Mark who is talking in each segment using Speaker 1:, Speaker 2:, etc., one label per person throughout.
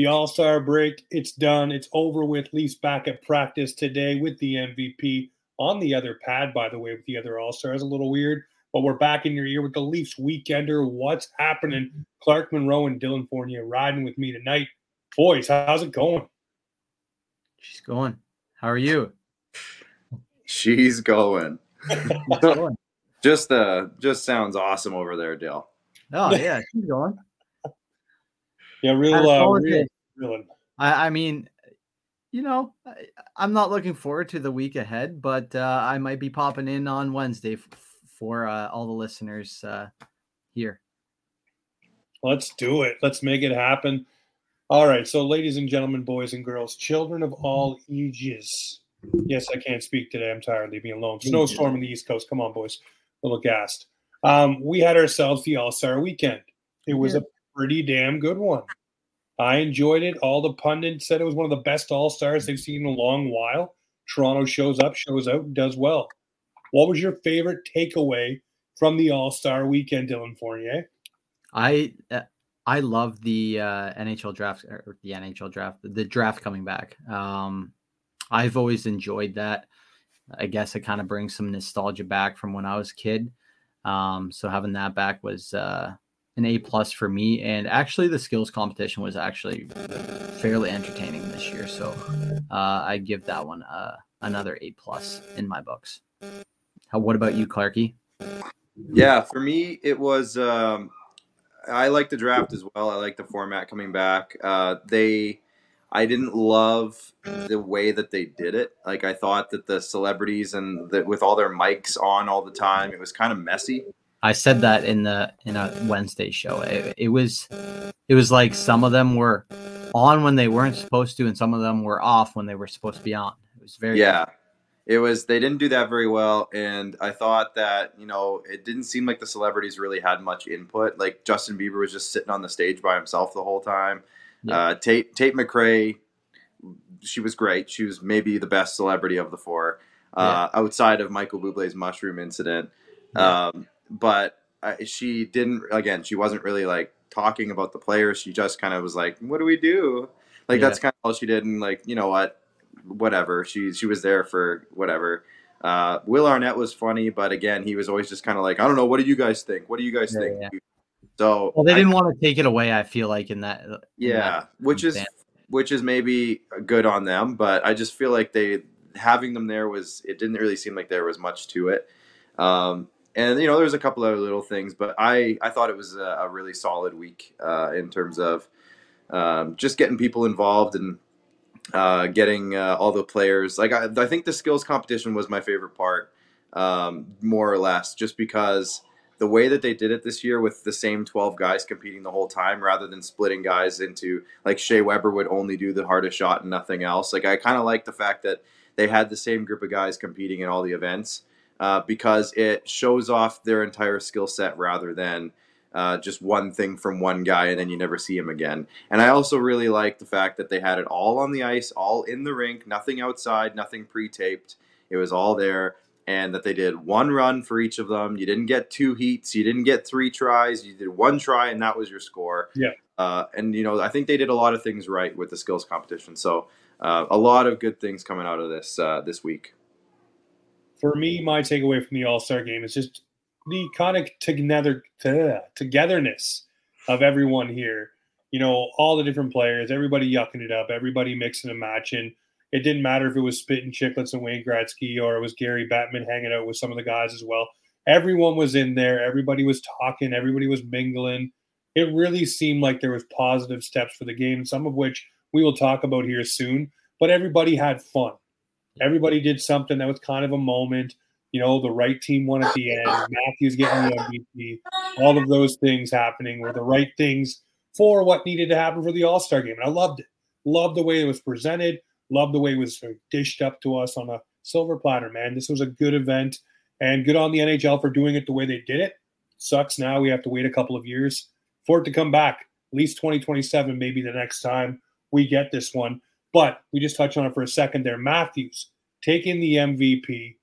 Speaker 1: The All Star break, it's done. It's over with. Leafs back at practice today with the MVP on the other pad, by the way, with the other All Stars. A little weird, but we're back in your ear with the Leafs Weekender. What's happening? Clark Monroe and Dylan Fournier riding with me tonight. Boys, how's it going?
Speaker 2: She's going. How are you?
Speaker 3: She's going. just uh just sounds awesome over there, Dale.
Speaker 2: Oh yeah, she's going.
Speaker 1: Yeah, real, uh, real, real.
Speaker 2: I, I mean, you know, I, I'm not looking forward to the week ahead, but uh, I might be popping in on Wednesday f- for uh, all the listeners uh, here.
Speaker 1: Let's do it. Let's make it happen. All right. So, ladies and gentlemen, boys and girls, children of all ages. Yes, I can't speak today. I'm tired. Leave me alone. Snowstorm in the East Coast. Come on, boys. A little gassed. Um, we had ourselves the All Star weekend. It was a pretty damn good one. I enjoyed it. All the pundits said it was one of the best All Stars they've seen in a long while. Toronto shows up, shows out, does well. What was your favorite takeaway from the All Star weekend, Dylan Fournier?
Speaker 2: I uh, I love the uh, NHL draft or the NHL draft, the draft coming back. Um, I've always enjoyed that. I guess it kind of brings some nostalgia back from when I was a kid. Um, so having that back was uh, an A plus for me. And actually, the skills competition was actually fairly entertaining this year. So uh, I give that one uh, another A plus in my books. How, what about you, Clarky?
Speaker 3: Yeah, for me, it was. Um, I like the draft as well. I like the format coming back. Uh, they, I didn't love the way that they did it. Like I thought that the celebrities and with all their mics on all the time, it was kind of messy.
Speaker 2: I said that in the in a Wednesday show. It, it was it was like some of them were on when they weren't supposed to, and some of them were off when they were supposed to be on. It was very
Speaker 3: Yeah. It was they didn't do that very well and I thought that, you know, it didn't seem like the celebrities really had much input. Like Justin Bieber was just sitting on the stage by himself the whole time.
Speaker 2: Yeah.
Speaker 3: Uh Tate Tate McRae she was great. She was maybe the best celebrity of the four uh outside of Michael Bublé's mushroom incident. Um but uh, she didn't again, she wasn't really like talking about the players. She just kind of was like, "What do we do?" Like
Speaker 2: Yeah.
Speaker 3: that's kind of all she did and like, you know what? whatever. She she was there for whatever. Uh, Will Arnett was funny, but again, he was always just kind of like, I don't know. What do you guys think? What do you guys
Speaker 2: Yeah,
Speaker 3: think?
Speaker 2: yeah.
Speaker 3: So
Speaker 2: Well, they didn't want to take it away. I feel like in that. in
Speaker 3: yeah,
Speaker 2: that
Speaker 3: which is which is maybe good on them, but I just feel like they having them there was it didn't really seem like there was much to it. Um, and you know, there was a couple other little things, but I I thought it was a, a really solid week uh, in terms of um, just getting people involved and uh, getting uh, all the players. Like I, I think the skills competition was my favorite part, um, more or less, just because the way that they did it this year with the same 12 guys competing the whole time rather than splitting guys into like Shea Weber would only do the hardest shot and nothing else. Like I kind of like the fact that they had the same group of guys competing in all the events uh, because it shows off their entire skill set rather than uh, just one thing from one guy and then you never see him again. And I also really like the fact that they had it all on the ice, all in the rink, nothing outside, nothing pre-taped. It was all there. and that they did one run for each of them. You didn't get two heats, you didn't get three tries, you did one try, and that was your score.
Speaker 1: Yeah.
Speaker 3: Uh, and you know, I think they did a lot of things right with the skills competition. So uh, a lot of good things coming out of this uh, this week.
Speaker 1: For me, my takeaway from the All Star game is just the kind of together uh, togetherness of everyone here. You know, all the different players, everybody yucking it up, everybody mixing and matching. It didn't matter if it was Spitting Chicklets and Wayne Gretzky or it was Gary Bettman hanging out with some of the guys as well. Everyone was in there. Everybody was talking. Everybody was mingling. It really seemed like there was positive steps for the game, some of which we will talk about here soon. But everybody had fun. Everybody did something that was kind of a moment. You know, the right team won at the end. Matthews getting the MVP. All of those things happening were the right things for what needed to happen for the All Star game. And I loved it. Loved the way it was presented. Loved the way it was dished up to us on a silver platter, man. This was a good event. And good on the NHL for doing it the way they did it. Sucks now we have to wait a couple of years for it to come back. At least 2027, maybe the next time we get this one. But we just touched on it for a second there. Matthews taking the MVP.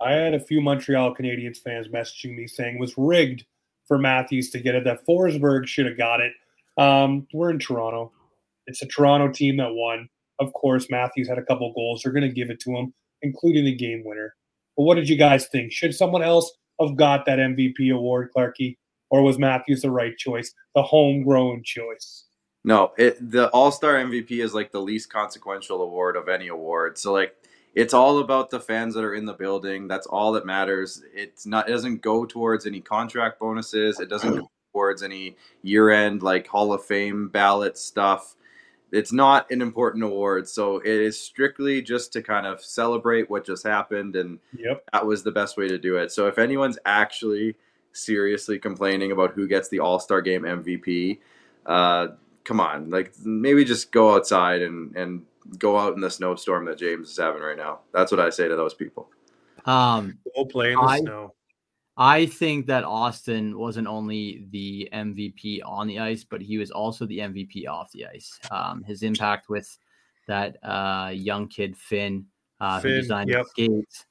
Speaker 1: I had a few Montreal Canadiens fans messaging me saying was rigged for Matthews to get it, that Forsberg should have got it. Um, we're in Toronto. It's a Toronto team that won. Of course, Matthews had a couple goals. They're going to give it to him, including the game winner. But what did you guys think? Should someone else have got that MVP award, Clarky? Or was Matthews the right choice, the homegrown choice?
Speaker 3: No, it, the All Star MVP is like the least consequential award of any award. So like it's all about the fans that are in the building. That's all that matters. It's not it doesn't go towards any contract bonuses. It doesn't go towards any year end like Hall of Fame ballot stuff. It's not an important award, so it is strictly just to kind of celebrate what just happened, and
Speaker 1: yep.
Speaker 3: that was the best way to do it. So if anyone's actually seriously complaining about who gets the All Star Game MVP, uh, come on, like maybe just go outside and and go out in the snowstorm that James is having right now. That's what I say to those people.
Speaker 2: Um,
Speaker 1: go play in the I, snow.
Speaker 2: I think that Austin wasn't only the MVP on the ice, but he was also the MVP off the ice. Um, his impact with that uh, young kid Finn, uh, Finn, who designed yep. skates.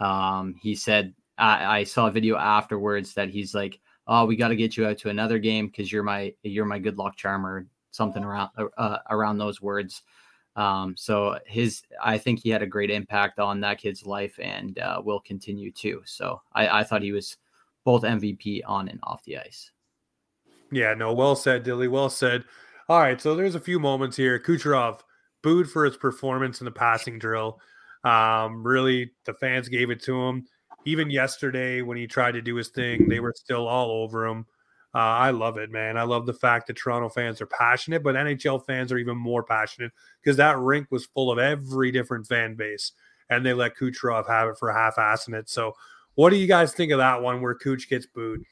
Speaker 2: Um, he said, I, I saw a video afterwards that he's like, "Oh, we got to get you out to another game because you're my you're my good luck charmer, something around uh, around those words." Um, so his, I think he had a great impact on that kid's life and uh, will continue to. So I, I thought he was both MVP on and off the ice.
Speaker 1: Yeah, no, well said, Dilly. Well said. All right, so there's a few moments here. Kucherov booed for his performance in the passing drill. Um, really, the fans gave it to him. Even yesterday, when he tried to do his thing, they were still all over him. Uh, I love it, man. I love the fact that Toronto fans are passionate, but NHL fans are even more passionate because that rink was full of every different fan base, and they let Kucherov have it for half-assing it. So, what do you guys think of that one where Kooch gets booed?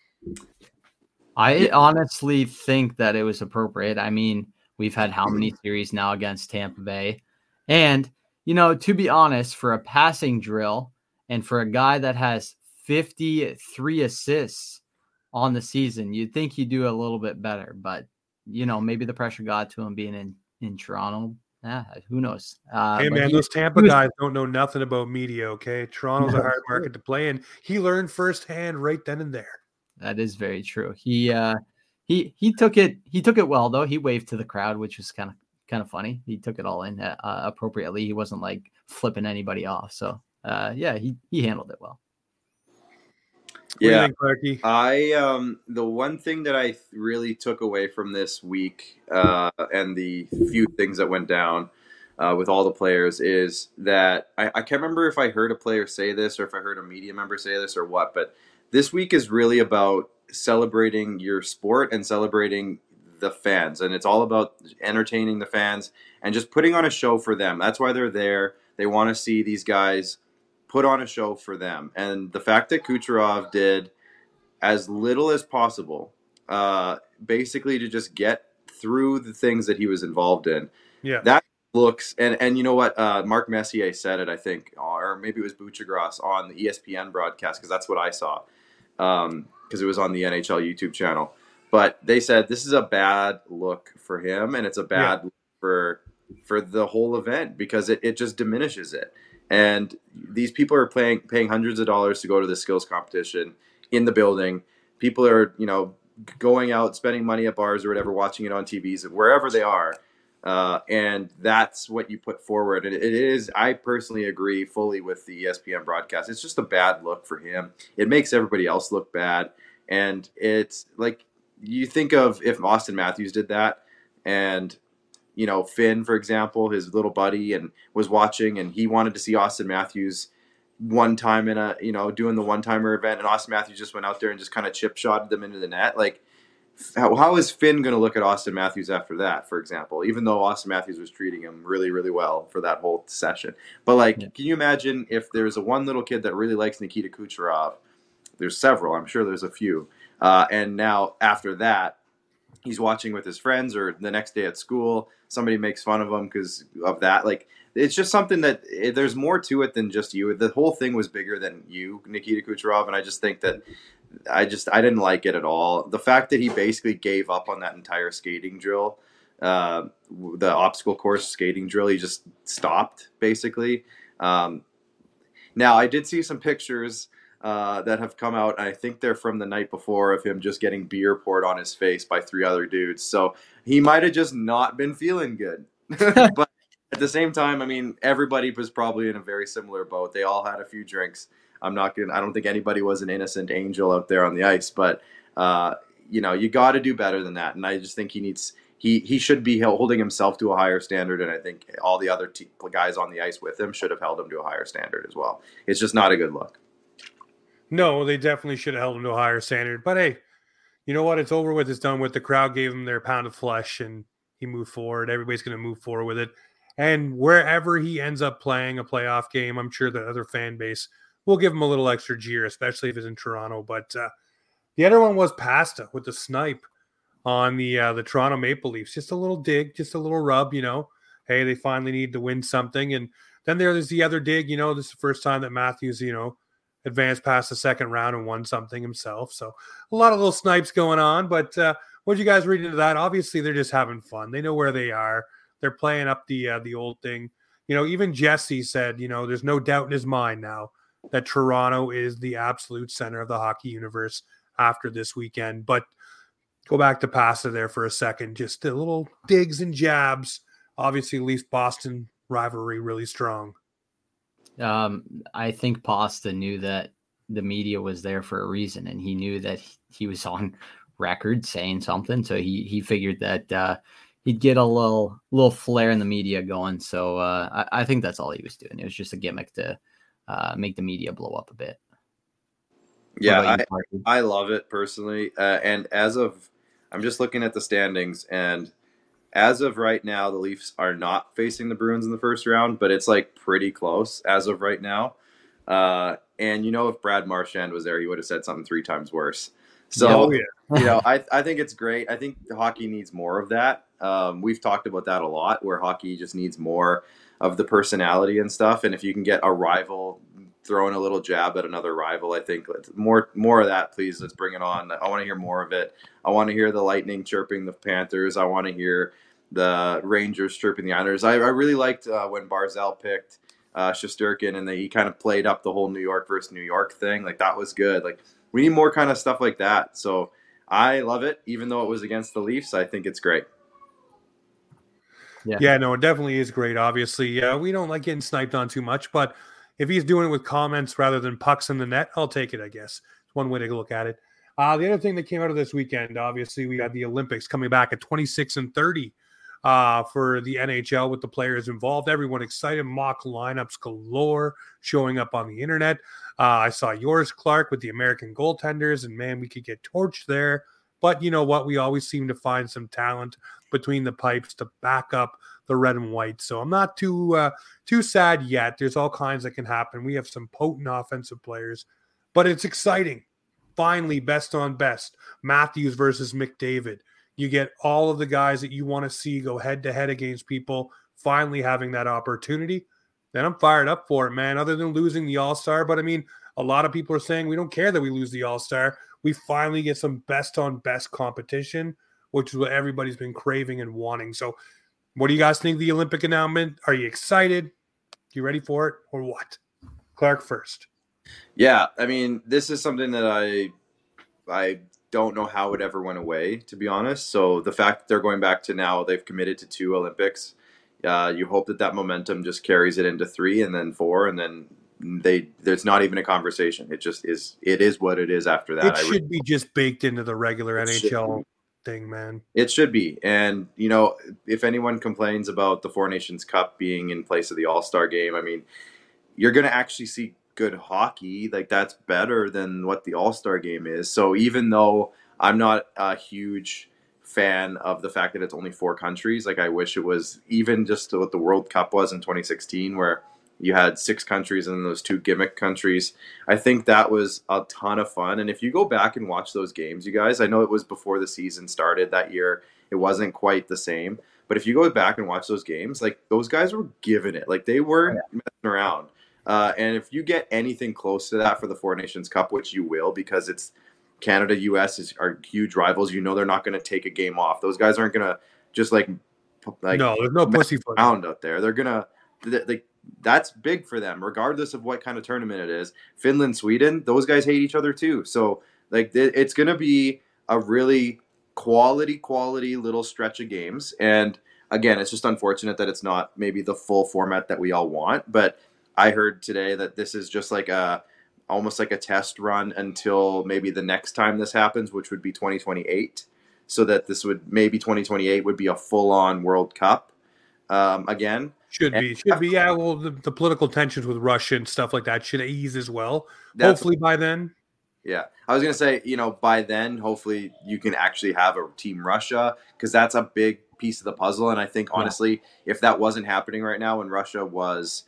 Speaker 2: I honestly think that it was appropriate. I mean, we've had how many series now against Tampa Bay, and you know, to be honest, for a passing drill and for a guy that has 53 assists on the season. You'd think he'd do a little bit better, but you know, maybe the pressure got to him being in in Toronto. Yeah, who knows?
Speaker 1: Uh, hey man, he, those Tampa was, guys don't know nothing about media. Okay, Toronto's a hard market to play in. He learned firsthand right then and there.
Speaker 2: That is very true. He uh, he he took it he took it well though. He waved to the crowd, which was kind of kind of funny. He took it all in uh, appropriately. He wasn't like flipping anybody off. So uh, yeah, he he handled it well.
Speaker 1: Yeah, think,
Speaker 3: I um the one thing that I really took away from this week uh, and the few things that went down uh, with all the players is that I, I can't remember if I heard a player say this or if I heard a media member say this or what, but this week is really about celebrating your sport and celebrating the fans, and it's all about entertaining the fans and just putting on a show for them. That's why they're there. They want to see these guys put on a show for them. And the fact that Kucherov did as little as possible, uh, basically to just get through the things that he was involved in.
Speaker 1: Yeah.
Speaker 3: That looks and and you know what uh, Mark Messier said it I think or maybe it was Buccigross on the ESPN broadcast because that's what I saw because um, it was on the NHL YouTube channel. But they said this is a bad look for him and it's a bad yeah. look for for the whole event because it, it just diminishes it. And these people are paying paying hundreds of dollars to go to the skills competition in the building. People are, you know, going out, spending money at bars or whatever, watching it on TVs, wherever they are. Uh, and that's what you put forward. And it is, I personally agree fully with the ESPN broadcast. It's just a bad look for him. It makes everybody else look bad. And it's like you think of if Austin Matthews did that and you know, Finn, for example, his little buddy, and was watching, and he wanted to see Austin Matthews one time in a, you know, doing the one timer event, and Austin Matthews just went out there and just kind of chip shotted them into the net. Like, how, how is Finn going to look at Austin Matthews after that, for example, even though Austin Matthews was treating him really, really well for that whole session? But, like, yeah. can you imagine if there's a one little kid that really likes Nikita Kucherov? There's several, I'm sure there's a few. Uh, and now after that, he's watching with his friends or the next day at school somebody makes fun of him because of that like it's just something that it, eh, there's more to it than just you. The whole thing was bigger than you nikita kucherov and i just think that i just i didn't like it at all. The fact that he basically gave up on that entire skating drill uh, the obstacle course skating drill he just stopped basically. Um, now i did see some pictures uh, that have come out. I think they're from the night before of him just getting beer poured on his face by three other dudes. So he might have just not been feeling good. but at the same time, I mean, everybody was probably in a very similar boat. They all had a few drinks. I'm not gonna. I don't think anybody was an innocent angel out there on the ice, but uh, you know, you got to do better than that. And I just think he needs. He, he should be holding himself to a higher standard, and I think all the other t- guys on the ice with him should have held him to a higher standard as well. It's just not a good look.
Speaker 1: No, they definitely should have held him to a higher standard. But hey, you know what? It's over with. It's done with. The crowd gave him their pound of flesh, and he moved forward. Everybody's going to move forward with it. And wherever he ends up playing a playoff game, I'm sure the other fan base will give him a little extra jeer, especially if it's in Toronto. But uh, the other one was Pasta with the snipe on the uh, the Toronto Maple Leafs. Just a little dig, just a little rub. You know, hey, they finally need to win something. And then there's the other dig. You know, this is the first time that Matthews, you know, advanced past the second round and won something himself. So a lot of little snipes going on. But uh, what you guys read into that? Obviously, they're just having fun. They know where they are. They're playing up the uh, the old thing. You know, even Jesse said, you know, there's no doubt in his mind now that Toronto is the absolute center of the hockey universe after this weekend. But go back to Pasta there for a second. Just a little digs and jabs. Obviously, Leafs Boston rivalry really strong.
Speaker 2: Um, I think Pasta knew that the media was there for a reason, and he knew that he was on record saying something. So he he figured that uh, he'd get a little little flare in the media going. So uh, I, I, think that's all he was doing. It was just a gimmick to uh, make the media blow up a bit.
Speaker 3: Yeah, I, I love it personally. Uh, and as of, I'm just looking at the standings, and as of right now, the Leafs are not facing the Bruins in the first round, but it's like pretty close as of right now. Uh, and you know, if Brad Marchand was there, he would have said something three times worse. So, oh, yeah. you know, I, I think it's great. I think hockey needs more of that. Um, we've talked about that a lot, where hockey just needs more of the personality and stuff. And if you can get a rival throwing a little jab at another rival, I think more more of that, please. Let's bring it on. I want to hear more of it. I want to hear the Lightning chirping the Panthers. I want to hear the Rangers chirping the Islanders. I, I really liked uh, when Barzal picked uh, Shesterkin and he kind of played up the whole New York versus New York thing. Like that was good. Like we need more kind of stuff like that. So I love it, even though it was against the Leafs. I think it's great.
Speaker 1: Yeah, yeah, no, it definitely is great. Obviously, yeah, we don't like getting sniped on too much, but if he's doing it with comments rather than pucks in the net, I'll take it. I guess it's one way to look at it. Uh, the other thing that came out of this weekend, obviously, we got the Olympics coming back at 26 and 30 uh, for the NHL with the players involved. Everyone excited, mock lineups galore showing up on the internet. Uh, I saw yours, Clark, with the American goaltenders, and man, we could get torched there. But you know what? We always seem to find some talent between the pipes to back up the red and white. So I'm not too uh, too sad yet. There's all kinds that can happen. We have some potent offensive players, but it's exciting. Finally, best on best. Matthews versus McDavid. You get all of the guys that you want to see go head to head against people finally having that opportunity. Then I'm fired up for it, man. Other than losing the All Star, but I mean, a lot of people are saying we don't care that we lose the All Star. We finally get some best on best competition, which is what everybody's been craving and wanting. So, what do you guys think the Olympic announcement? Are you excited? You ready for it or what? Clark first.
Speaker 3: Yeah, I mean, this is something that I I don't know how it ever went away, to be honest. So the fact that they're going back to now, they've committed to two Olympics. Uh, you hope that that momentum just carries it into three and then four, and then they there's not even a conversation. It just is. It is what it is after that.
Speaker 1: It should be just baked into the regular NHL thing, man.
Speaker 3: It should be. And, you know, if anyone complains about the Four Nations Cup being in place of the All Star game, I mean, you're going to actually see good hockey. Like, that's better than what the All Star game is. So, even though I'm not a huge fan of the fact that it's only four countries, like, I wish it was even just what the World Cup was in 2016, where you had six countries and those two gimmick countries. I think that was a ton of fun. And if you go back and watch those games, you guys, I know it was before the season started that year. It wasn't quite the same. But if you go back and watch those games, like those guys were giving it. Like they weren't oh, messing around. Uh, and if you get anything close to that for the Four Nations Cup, which you will, because it's Canada, U.S. is are huge rivals. You know they're not going to take a game off. Those guys aren't going to just like like
Speaker 1: no, there's no pussy
Speaker 3: around out there. They're gonna like that's big for them, regardless of what kind of tournament it is. Finland, Sweden, those guys hate each other too. So like it's gonna be a really quality, quality little stretch of games. And again, it's just unfortunate that it's not maybe the full format that we all want. But I heard today that this is just like a almost like a test run until maybe the next time this happens, which would be 2028. So that this would maybe 2028 would be a full on World Cup um, again.
Speaker 1: Should be,
Speaker 3: And-
Speaker 1: should be. Yeah, well, the, the political tensions with Russia and stuff like that should ease as well. Hopefully by then.
Speaker 3: Yeah, I was gonna say, you know, by then, hopefully, you can actually have a team Russia because that's a big piece of the puzzle. And I think
Speaker 2: Yeah.
Speaker 3: honestly, if that wasn't happening right now, when Russia was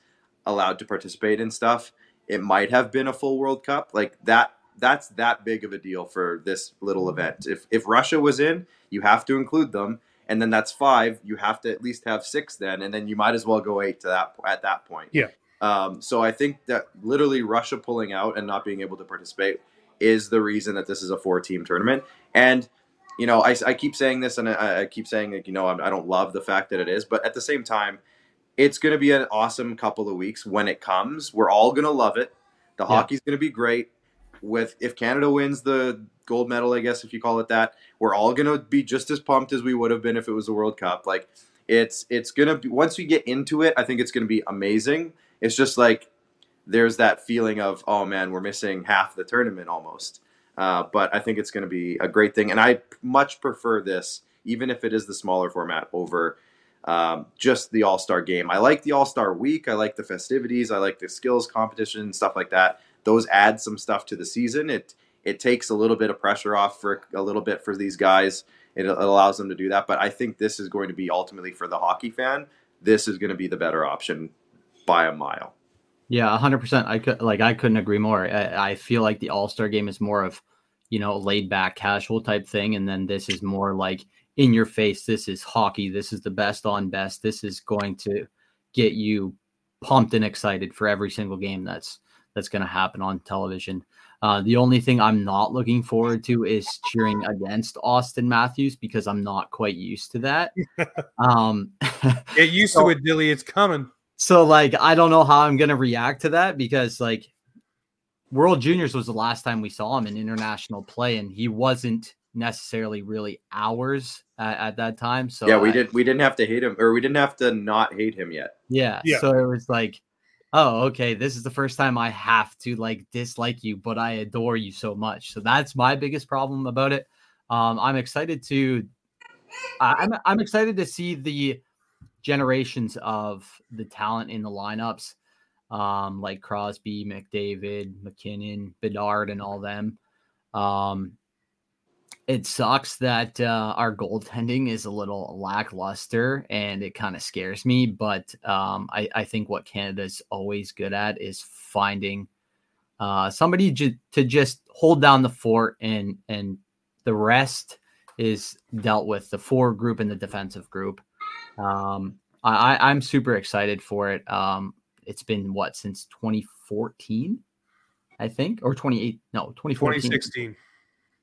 Speaker 3: allowed to participate in stuff, it might have been a full World Cup. Like that, that's that big of a deal for this little event. If if Russia was in, you have to include them, and then that's five. You have to at least have six then, and then you might as well go eight to that at that point.
Speaker 1: Yeah.
Speaker 3: Um, so I think that literally Russia pulling out and not being able to participate is the reason that this is a four team tournament. And, you know, I, I keep saying this and I, I keep saying, like, you know, I, I don't love the fact that it is, but at the same time, it's going to be an awesome couple of weeks when it comes. We're all going to love it. The
Speaker 2: Yeah.
Speaker 3: hockey's going to be great. With if Canada wins the gold medal, I guess if you call it that, we're all going to be just as pumped as we would have been if it was the World Cup. Like it's it's going to be once we get into it, I think it's going to be amazing. It's just like there's that feeling of oh man we're missing half the tournament almost uh, but i think it's going to be a great thing and i much prefer this even if it is the smaller format over um, just the all-star game. I like the all-star week. I like the festivities. I like the skills competition stuff like that. Those add some stuff to the season. It it takes a little bit of pressure off for a little bit for these guys. It, it allows them to do that. But i think this is going to be ultimately for the hockey fan this is going to be the better option by a mile.
Speaker 2: Yeah, hundred percent. I could like I couldn't agree more. I, I feel like the All Star game is more of, you know, laid back, casual type thing, and then this is more like in your face. This is hockey. This is the best on best. This is going to get you pumped and excited for every single game that's that's going to happen on television. Uh, the only thing I'm not looking forward to is cheering against Austin Matthews because I'm not quite used to that. um,
Speaker 1: Get used to it, Dilly. It's coming.
Speaker 2: so like I don't know how I'm gonna react to that because like World Juniors was the last time we saw him in international play, and he wasn't necessarily really ours at, at that time. So
Speaker 3: yeah, we
Speaker 2: I-
Speaker 3: did. We didn't have to hate him, or we didn't have to not hate him yet.
Speaker 2: Yeah,
Speaker 1: Yeah.
Speaker 2: So it was like, oh, okay, this is the first time I have to like dislike you, but I adore you so much. So that's my biggest problem about it. Um, I'm excited to, I- I'm I'm excited to see the generations of the talent in the lineups, um, like Crosby, McDavid, MacKinnon, Bedard, and all them. Um, it sucks that uh, our goaltending is a little lackluster and it kind of scares me. But um, I, I think what Canada's always good at is finding uh, somebody to just hold down the fort and and the rest is dealt with the forward group and the defensive group. Um, I, I'm super excited for it. Um, it's been what since 2014, I think, or 28? No, 2014.
Speaker 1: 2016.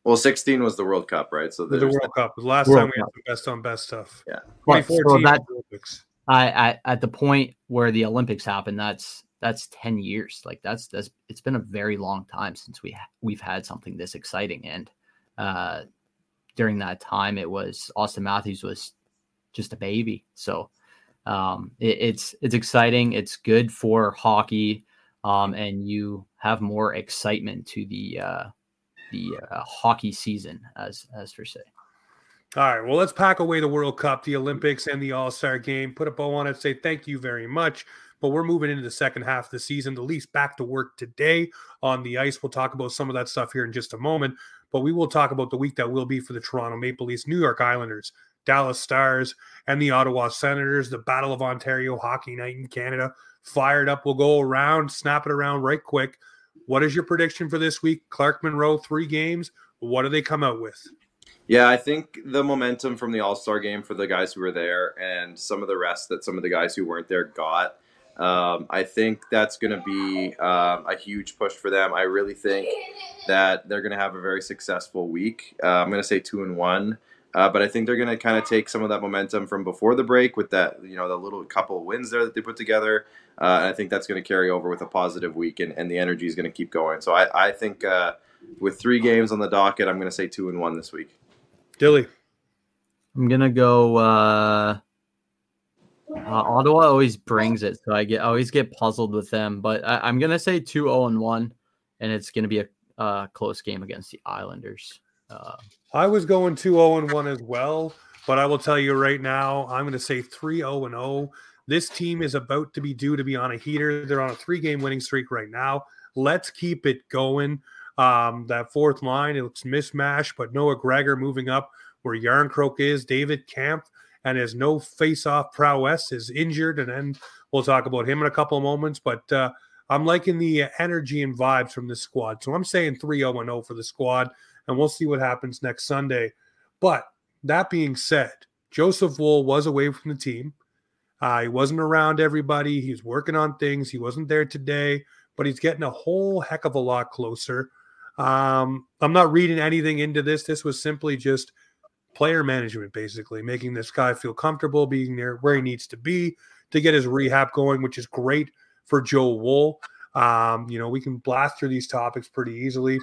Speaker 3: Well, 16 was the World Cup, right? So
Speaker 1: The World Cup. The last
Speaker 2: World
Speaker 1: time we
Speaker 2: Cup.
Speaker 1: had the best on best stuff.
Speaker 3: Yeah.
Speaker 2: But, so
Speaker 1: 2014
Speaker 2: that
Speaker 1: Olympics.
Speaker 2: I, I at the point where the Olympics happened, that's that's 10 years. Like that's that's it's been a very long time since we ha- we've had something this exciting. And uh, during that time, it was Austin Matthews was just a baby. So um, it, it's it's exciting. It's good for hockey, um, and you have more excitement to the uh, the uh, hockey season, as as for say.
Speaker 1: All right, well, let's pack away the World Cup, the Olympics, and the All Star game. Put a bow on it. Say thank you very much. But we're moving into the second half of the season. The Leafs back to work today on the ice. We'll talk about some of that stuff here in just a moment. But we will talk about the week that will be for the Toronto Maple Leafs, New York Islanders, Dallas Stars, and the Ottawa Senators. The Battle of Ontario Hockey Night in Canada. Fired up. We'll go around, snap it around right quick. What is your prediction for this week? Clark Monroe, three games. What do they come out with?
Speaker 3: Yeah, I think the momentum from the All Star game for the guys who were there and some of the rest that some of the guys who weren't there got. Um, I think that's going to be um, a huge push for them. I really think that they're going to have a very successful week. Uh, I'm going to say two and one. Uh, but I think they're going to kind of take some of that momentum from before the break with that, you know, the little couple wins there that they put together. Uh, and I think that's going to carry over with a positive week, and, and the energy is going to keep going. So I, I think uh, with three games on the docket, I'm going to say two and one this week.
Speaker 1: Dilly.
Speaker 2: I'm gonna go. Uh, uh, Ottawa always brings it, so I get I always get puzzled with them. But I, am gonna say two zero oh and one, and it's gonna be a uh, close game against the Islanders.
Speaker 1: I was going 2 0 and 1 as well, but I will tell you right now, I'm going to say 3 0 and 0. This team is about to be due to be on a heater. They're on a three game winning streak right now. Let's keep it going. Um, that fourth line, it looks mismatched, but Noah Gregor moving up where Järnkrok is. David Kampf, and has no face off prowess is injured. And then we'll talk about him in a couple of moments. But uh, I'm liking the energy and vibes from this squad. So I'm saying 3 0 0 for the squad and we'll see what happens next Sunday. But that being said, Joseph Woll was away from the team. Uh, he wasn't around everybody. He's working on things. He wasn't there today, but he's getting a whole heck of a lot closer. Um, I'm not reading anything into this. This was simply just player management, basically, making this guy feel comfortable being there where he needs to be to get his rehab going, which is great for Joe Woll. Um, you know, we can blast through these topics pretty easily.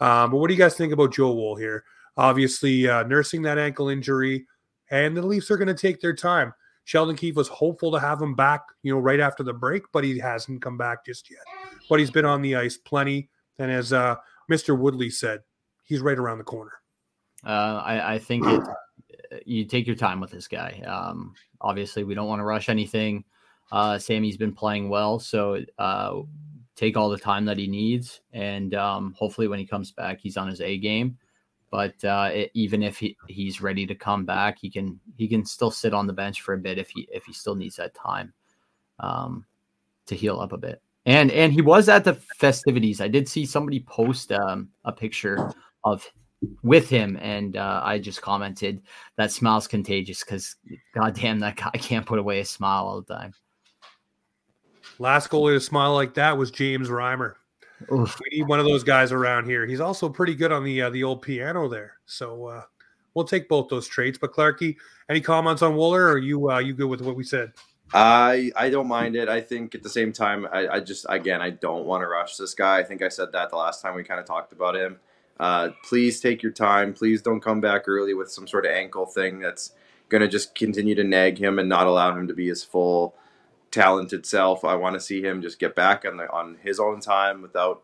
Speaker 1: Um, but what do you guys think about Joe Woll here? Obviously, uh, nursing that ankle injury, and the Leafs are going to take their time. Sheldon Keefe was hopeful to have him back, you know, right after the break, but he hasn't come back just yet. But he's been on the ice plenty, and as uh, Mr. Woodley said, he's right around the corner.
Speaker 2: Uh, I, I, think it, you take your time with this guy. Um, obviously, we don't want to rush anything. Uh, Sammy's been playing well, so uh, take all the time that he needs, and um, hopefully when he comes back, he's on his A game. But uh, it, even if he, he's ready to come back, he can he can still sit on the bench for a bit if he if he still needs that time um, to heal up a bit. And and he was at the festivities. I did see somebody post um, a picture of with him, and uh, I just commented that smile's contagious because goddamn that guy can't put away a smile all the time.
Speaker 1: Last goalie to smile like that was James Reimer. Oof. We need one of those guys around here. He's also pretty good on the uh, the old piano there. So uh, we'll take both those traits. But Clarky, any comments on Wooler? Or are you uh, you good with what we said?
Speaker 3: I I don't mind it. I think at the same time, I, I just again I don't want to rush this guy. I think I said that the last time we kind of talked about him. Uh, please take your time. Please don't come back early with some sort of ankle thing that's going to just continue to nag him and not allow him to be his full talented self. I want to see him just get back on the, on his own time without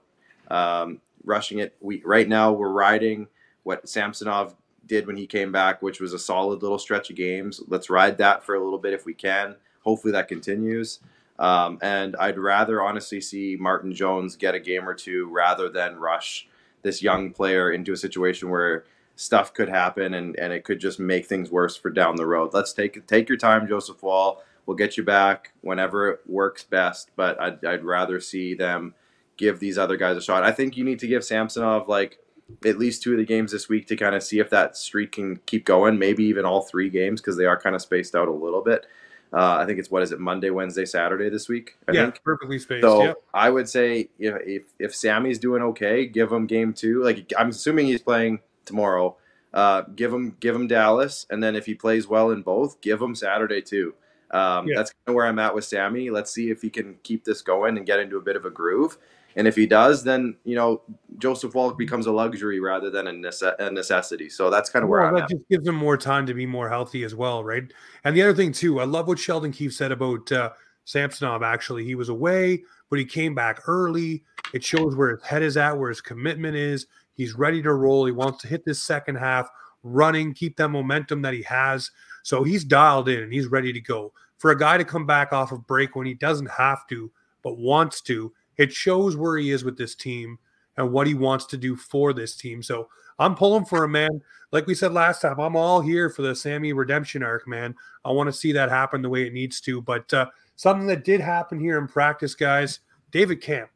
Speaker 3: um, rushing it. We right now we're riding what Samsonov did when he came back, which was a solid little stretch of games. Let's ride that for a little bit if we can. Hopefully that continues. Um, and I'd rather honestly see Martin Jones get a game or two rather than rush this young player into a situation where stuff could happen and, and it could just make things worse for down the road. Let's take take your time, Joseph Woll. We'll get you back whenever it works best, but I'd, I'd rather see them give these other guys a shot. I think you need to give Samsonov like at least two of the games this week to kind of see if that streak can keep going. Maybe even all three games because they are kind of spaced out a little bit. Uh, I think it's what is it Monday, Wednesday, Saturday this week. I
Speaker 1: yeah,
Speaker 3: think.
Speaker 1: perfectly spaced.
Speaker 3: So
Speaker 1: yep.
Speaker 3: I would say if, if if Sammy's doing okay, give him game two. Like I'm assuming he's playing tomorrow. Uh, give him give him Dallas, and then if he plays well in both, give him Saturday too. Um,
Speaker 1: Yeah.
Speaker 3: That's kind of where I'm at with Sammy. Let's see if he can keep this going and get into a bit of a groove. And if he does, then you know Joseph Woll becomes a luxury rather than a, nece- a necessity. So that's kind of where
Speaker 1: Well,
Speaker 3: I'm
Speaker 1: that
Speaker 3: at.
Speaker 1: just gives him more time to be more healthy as well, right? And the other thing too, I love what Sheldon Keefe said about uh, Samsonov. Actually, he was away, but he came back early. It shows where his head is at, where his commitment is. He's ready to roll. He wants to hit this second half running, keep that momentum that he has. So he's dialed in and he's ready to go. For a guy to come back off of break when he doesn't have to, but wants to, it shows where he is with this team and what he wants to do for this team. So I'm pulling for a man. Like we said last time, I'm all here for the Sammy redemption arc, man. I want to see that happen the way it needs to. But uh, something that did happen here in practice, guys, David Kampf.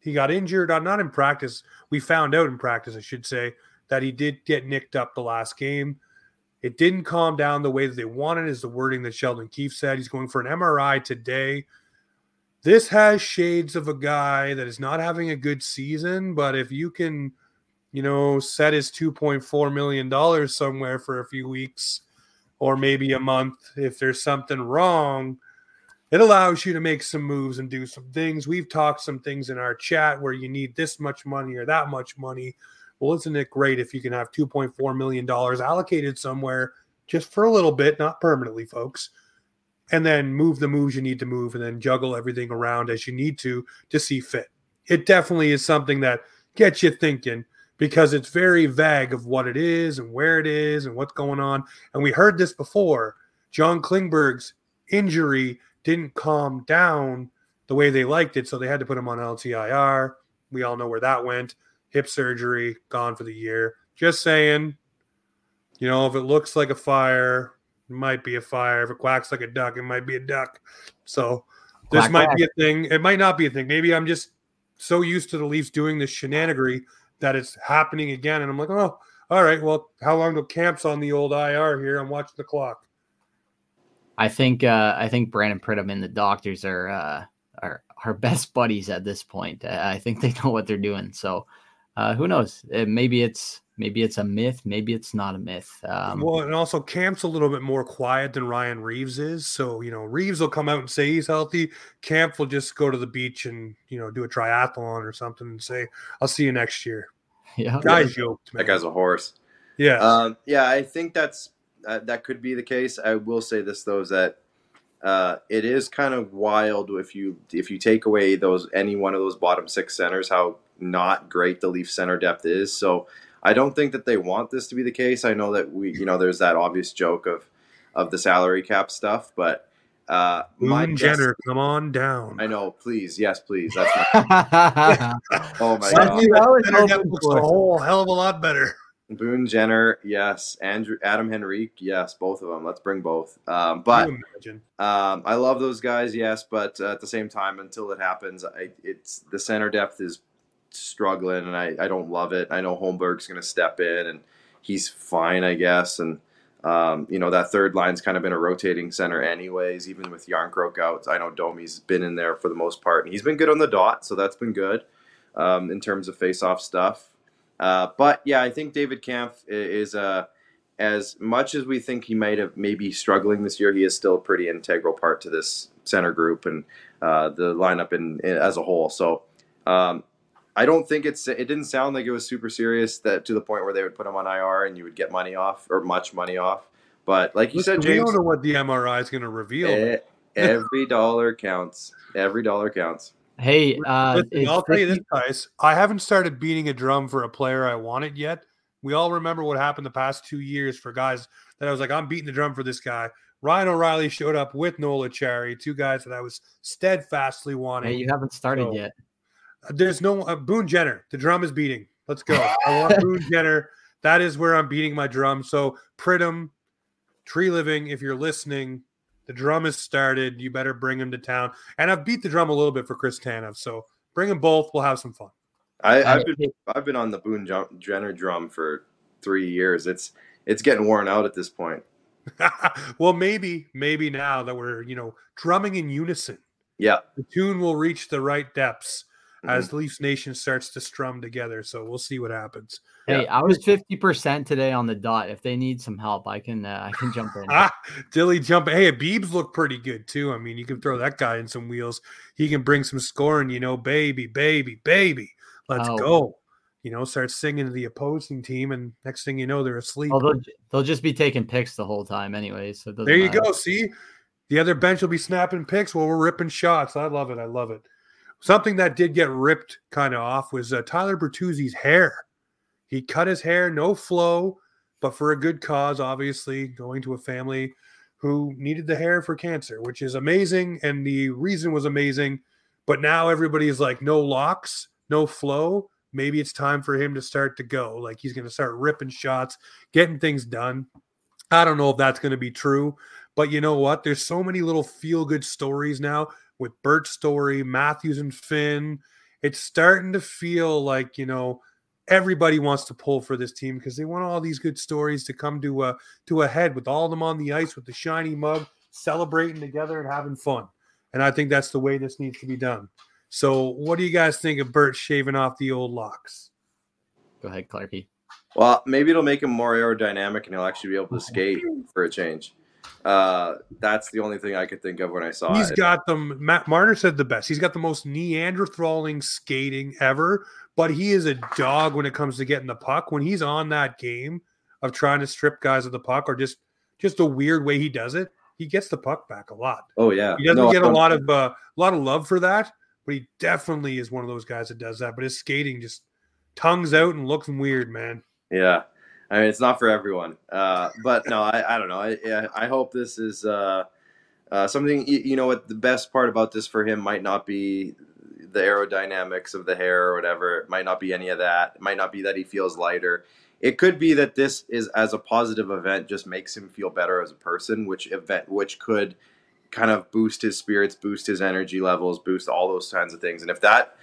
Speaker 1: He got injured, uh, not in practice. We found out in practice, I should say, that he did get nicked up the last game. It didn't calm down the way that they wanted, is the wording that Sheldon Keefe said. He's going for an MRI today. This has shades of a guy that is not having a good season, but if you can, you know, set his $2.4 million somewhere for a few weeks or maybe a month, if there's something wrong, it allows you to make some moves and do some things. We've talked some things in our chat where you need this much money or that much money. Well, isn't it great if you can have $2.4 million allocated somewhere just for a little bit, not permanently, folks, and then move the moves you need to move and then juggle everything around as you need to to see fit. It definitely is something that gets you thinking because it's very vague of what it is and where it is and what's going on. And we heard this before. John Klingberg's injury didn't calm down the way they liked it, so they had to put him on LTIR. We all know where that went. Hip surgery, gone for the year. Just saying, you know, if it looks like a fire, it might be a fire. If it quacks like a duck, it might be a duck. So this
Speaker 2: Quack,
Speaker 1: might
Speaker 2: quack.
Speaker 1: be a thing. It might not be a thing. Maybe I'm just so used to the Leafs doing this shenanigery that it's happening again. And I'm like, oh, all right. Well, how long till Kampf's on the old IR here? I'm watching the clock.
Speaker 2: I think uh, I think Brandon Pridham and the doctors are uh, are are best buddies at this point. I think they know what they're doing. So uh, who knows? Uh, maybe it's maybe it's a myth. Maybe it's not a myth. Um,
Speaker 1: well, and also Kampf's a little bit more quiet than Ryan Reaves is. So, you know, Reeves will come out and say he's healthy. Camp will just go to the beach and, you know, do a triathlon or something and say, I'll see you next year.
Speaker 2: yeah.
Speaker 1: Guys yoked, man.
Speaker 3: That guy's a horse.
Speaker 1: yeah.
Speaker 3: Um, yeah, I think that's uh, that could be the case. I will say this though is that uh, it is kind of wild if you if you take away those any one of those bottom six centers, how not great the Leaf center depth is. So I don't think that they want this to be the case. I know that we you know there's that obvious joke of of the salary cap stuff, but uh, my
Speaker 1: Boone
Speaker 3: guess-
Speaker 1: Jenner, come on down.
Speaker 3: I know, please, yes, please. That's my, oh my
Speaker 1: Suddenly
Speaker 3: god.
Speaker 2: I was
Speaker 1: Center looks a whole hell of a lot better.
Speaker 3: Boone Jenner, yes. Andrew Adam Henrique, yes. Both of them. Let's bring both. Um, but? Um, I love those guys, yes, but uh, at the same time, until it happens, I, it's the center depth is struggling, and I, I don't love it. I know Holmberg's going to step in, and he's fine, I guess, and um, you know that third line's kind of been a rotating center, anyways. Even with Järnkrok out, I know Domi's been in there for the most part, and he's been good on the dot, so that's been good um, in terms of face-off stuff. Uh, but yeah, I think David Kampf i- is a as much as we think he might have maybe struggling this year, he is still a pretty integral part to this center group and uh, the lineup in, in as a whole. So um, I don't think it's it didn't sound like it was super serious that to the point where they would put him on IR and you would get money off or much money off. But like you
Speaker 1: Listen,
Speaker 3: said, James, we
Speaker 1: don't know what the MRI is going to reveal.
Speaker 3: eh, every dollar counts. Every dollar counts.
Speaker 2: hey, uh,
Speaker 1: Listen, I'll tell you this,
Speaker 2: 50
Speaker 1: guys. I haven't started beating a drum for a player I wanted yet. We all remember what happened the past two years for guys that I was like, I'm beating the drum for this guy. Ryan O'Reilly showed up with Noel Acciari, two guys that I was steadfastly wanting.
Speaker 2: Hey, you haven't started
Speaker 1: So-
Speaker 2: yet.
Speaker 1: There's no uh, Boone Jenner. The drum is beating. Let's go. I want Boone Jenner. That is where I'm beating my drum. So Pridham, Treliving, if you're listening, the drum is started. You better bring him to town. And I've beat the drum a little bit for Chris Tanev. So bring them both. We'll have some fun.
Speaker 3: I, I've been I've been on the Boone Jenner drum for three years. It's it's getting worn out at this point.
Speaker 1: well, maybe, maybe now that we're, you know, drumming in unison,
Speaker 3: Yeah.
Speaker 1: the tune will reach the right depths. As Leafs Nation starts to strum together. So we'll see what happens.
Speaker 2: Hey, yeah. I was fifty percent today on the dot. If they need some help, I can uh, I can jump in.
Speaker 1: ah, Dilly jump. Hey, Beebs look pretty good too. I mean, you can throw that guy in some wheels. He can bring some scoring. You know, baby, baby, baby. Let's oh. go. You know, start singing to the opposing team, and next thing you know, they're asleep.
Speaker 2: Oh, they'll, they'll just be taking pics the whole time, anyway. So
Speaker 1: there you matter. go. See, the other bench will be snapping pics while we're ripping shots. I love it. I love it. Something that did get ripped kind of off was uh, Tyler Bertuzzi's hair. He cut his hair, no flow, but for a good cause, obviously, going to a family who needed the hair for cancer, which is amazing. And the reason was amazing. But now everybody is like, no locks, no flow. Maybe it's time for him to start to go. Like he's going to start ripping shots, getting things done. I don't know if that's going to be true, but you know what? There's so many little feel good stories now with Bert Story, Matthews and Finn. It's starting to feel like, you know, everybody wants to pull for this team because they want all these good stories to come to a to a head with all of them on the ice with the shiny mug, celebrating together and having fun. And I think that's the way this needs to be done. So, what do you guys think of Bert shaving off the old locks?
Speaker 2: Go ahead, Clarky.
Speaker 3: Well, maybe it'll make him more aerodynamic and he'll actually be able to skate for a change. Uh, that's the only thing I could think of when I saw
Speaker 1: He's
Speaker 3: it.
Speaker 1: got them. Matt Marner said the best. He's got the most Neanderthaling skating ever, but he is a dog when it comes to getting the puck. When he's on that game of trying to strip guys of the puck, or just just the weird way he does it, he gets the puck back a lot.
Speaker 3: Oh yeah,
Speaker 1: he doesn't no, get a lot of uh, a lot of love for that, but he definitely is one of those guys that does that. But his skating just tongues out and looks weird, man.
Speaker 3: Yeah, I mean, it's not for everyone. Uh, but no, I, I don't know. I, I hope this is uh, uh, something, you, you, know what, the best part about this for him might not be the aerodynamics of the hair or whatever. It might not be any of that. It might not be that he feels lighter. It could be that this is as a positive event just makes him feel better as a person, which event which could kind of boost his spirits, boost his energy levels, boost all those kinds of things. And if that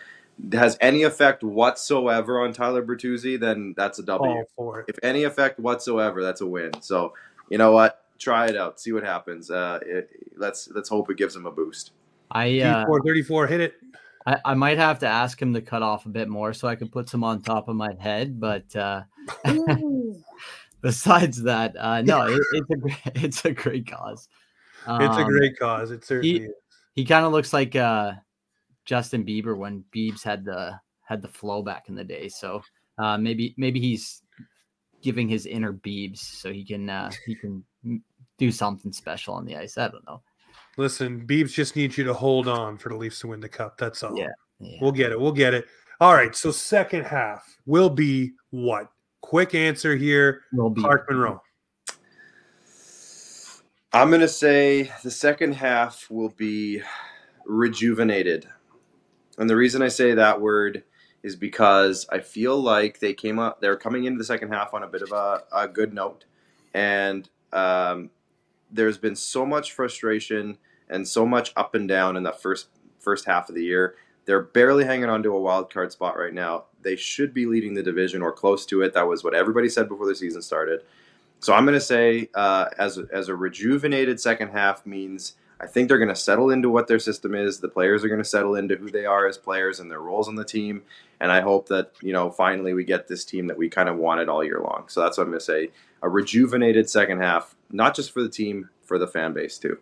Speaker 3: has any effect whatsoever on Tyler Bertuzzi, then that's a W. If any effect whatsoever, that's a win. So you know what? Try it out. See what happens. Uh, it, let's let's hope it gives him a boost.
Speaker 2: I uh,
Speaker 1: 34, hit it.
Speaker 2: I, I might have to ask him to cut off a bit more so I can put some on top of my head. But uh, besides that, uh, no, it, it's a it's a great cause.
Speaker 1: Um, it's a um, great cause. It certainly
Speaker 2: he,
Speaker 1: is.
Speaker 2: He kind of looks like uh, Justin Bieber when Biebs had the had the flow back in the day. So uh, maybe maybe he's giving his inner Biebs so he can uh, he can do something special on the ice. I don't know.
Speaker 1: Listen, Biebs just needs you to hold on for the Leafs to win the cup. That's all.
Speaker 2: Yeah, yeah.
Speaker 1: We'll get it. We'll get it. All right. So second half will be what? Quick answer here. Will be Clark Monroe.
Speaker 3: I'm gonna say the second half will be rejuvenated. And the reason I say that word is because I feel like they came up, they're coming into the second half on a bit of a, a good note. And um, there's been so much frustration and so much up and down in the first first half of the year. They're barely hanging on to a wild card spot right now. They should be leading the division or close to it. That was what everybody said before the season started. So I'm going to say, uh, as as a rejuvenated second half means I think they're going to settle into what their system is. The players are going to settle into who they are as players and their roles on the team. And I hope that, you know, finally we get this team that we kind of wanted all year long. So that's what I'm going to say. A rejuvenated second half, not just for the team, for the fan base too.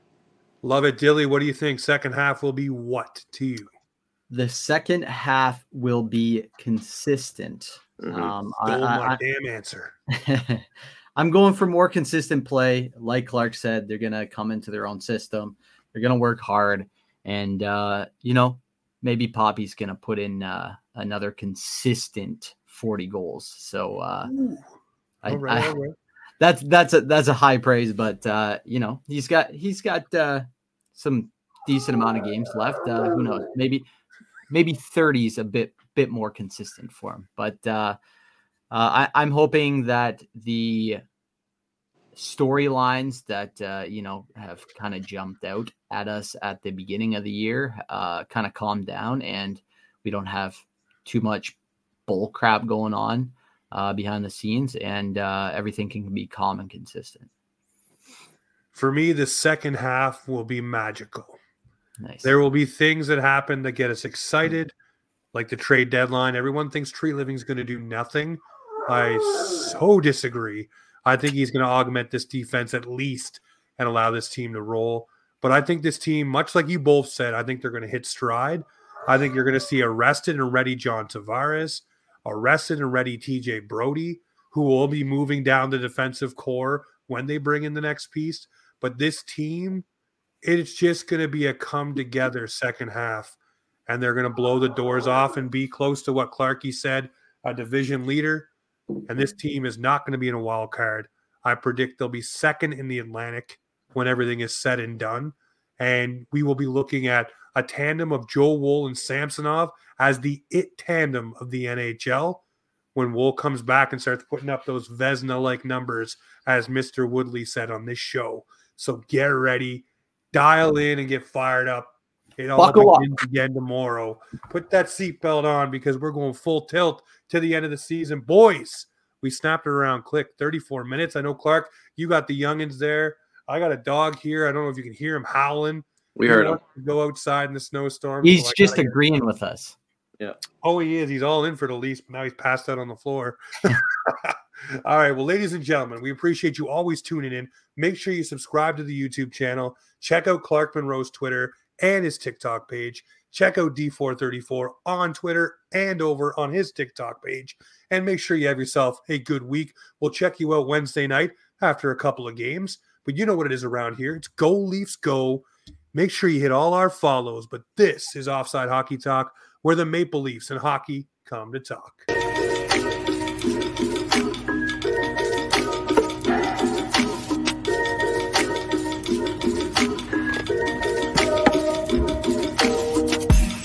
Speaker 1: Love it. Dilly, what do you think? Second half will be what to you?
Speaker 2: The second half will be consistent.
Speaker 1: Mm-hmm. Um, I, my I, damn answer.
Speaker 2: I'm going for more consistent play. Like Clark said, they're going to come into their own system. They're going to work hard. And, uh, you know, maybe Poppy's going to put in uh, another consistent 40 goals. So, uh, I, right, I, right. that's, that's a, that's a high praise, but, uh, you know, he's got, he's got, uh, some decent amount of games left. Uh, who knows? Maybe, maybe 30 is a bit, bit more consistent for him, but, uh, uh, I, am hoping that the storylines that uh, you know have kind of jumped out at us at the beginning of the year uh, kind of calm down, and we don't have too much bull crap going on uh, behind the scenes, and uh, everything can be calm and consistent.
Speaker 1: For me, the second half will be magical.
Speaker 2: Nice.
Speaker 1: There will be things that happen that get us excited like the trade deadline. Everyone thinks Treliving is going to do nothing. I so disagree. I think he's going to augment this defense at least and allow this team to roll. But I think this team, much like you both said, I think they're going to hit stride. I think you're going to see arrested and ready John Tavares, arrested and ready TJ Brodie, who will be moving down the defensive corps when they bring in the next piece. But this team, it's just going to be a come together second half. And they're going to blow the doors off and be close to what Clarky said, a division leader. And this team is not going to be in a wild card. I predict they'll be second in the Atlantic when everything is said and done. And we will be looking at a tandem of Joe Woll and Samsonov as the it tandem of the NHL when Wool comes back and starts putting up those Vezina like numbers, as Mr. Woodley said on this show. So get ready, dial in, and get fired up. It all Buckle begins up. again tomorrow. Put that seatbelt on because we're going full tilt to the end of the season. Boys, we snapped it around click 34 minutes. I know, Clark, you got the youngins there. I got a dog here. I don't know if you can hear him howling.
Speaker 3: We he heard him.
Speaker 1: Go outside in the snowstorm.
Speaker 2: He's so just agreeing with us.
Speaker 3: Yeah.
Speaker 1: Oh, he is. He's all in for the Leafs, but now he's passed out on the floor. all right. Well, ladies and gentlemen, we appreciate you always tuning in. Make sure you subscribe to the YouTube channel. Check out Clark Monroe's Twitter and his TikTok page. Check out D434 on Twitter and over on his TikTok page. And make sure you have yourself a good week. We'll check you out Wednesday night after a couple of games. But you know what it is around here. It's Go Leafs Go. Make sure you hit all our follows. But this is Offside Hockey Talk, where the Maple Leafs and hockey come to talk.